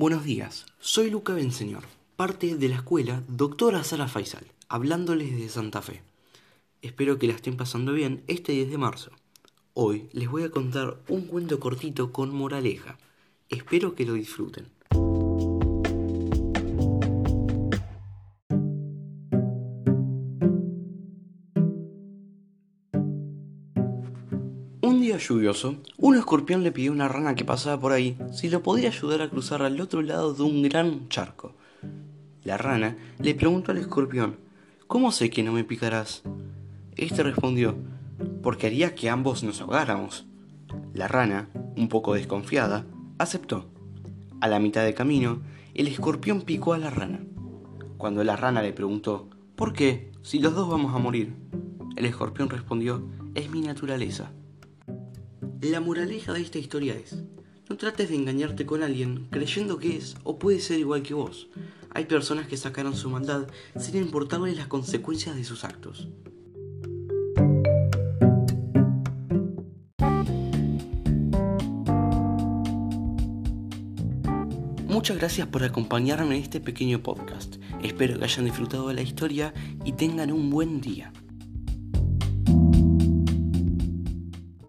Buenos días, soy Luca Benseñor, parte de la escuela Doctora Sara Faisal, hablándoles desde Santa Fe. Espero que la estén pasando bien este 10 de marzo. Hoy les voy a contar un cuento cortito con moraleja. Espero que lo disfruten. Un día lluvioso, un escorpión le pidió a una rana que pasaba por ahí si lo podía ayudar a cruzar al otro lado de un gran charco. La rana le preguntó al escorpión, ¿Cómo sé que no me picarás? Este respondió, porque haría que ambos nos ahogáramos. La rana, un poco desconfiada, aceptó. A la mitad de camino, el escorpión picó a la rana. Cuando la rana le preguntó, ¿por qué? Si los dos vamos a morir. El escorpión respondió, es mi naturaleza. La moraleja de esta historia es, no trates de engañarte con alguien creyendo que es o puede ser igual que vos. Hay personas que sacaron su maldad sin importarles las consecuencias de sus actos. Muchas gracias por acompañarme en este pequeño podcast. Espero que hayan disfrutado de la historia y tengan un buen día.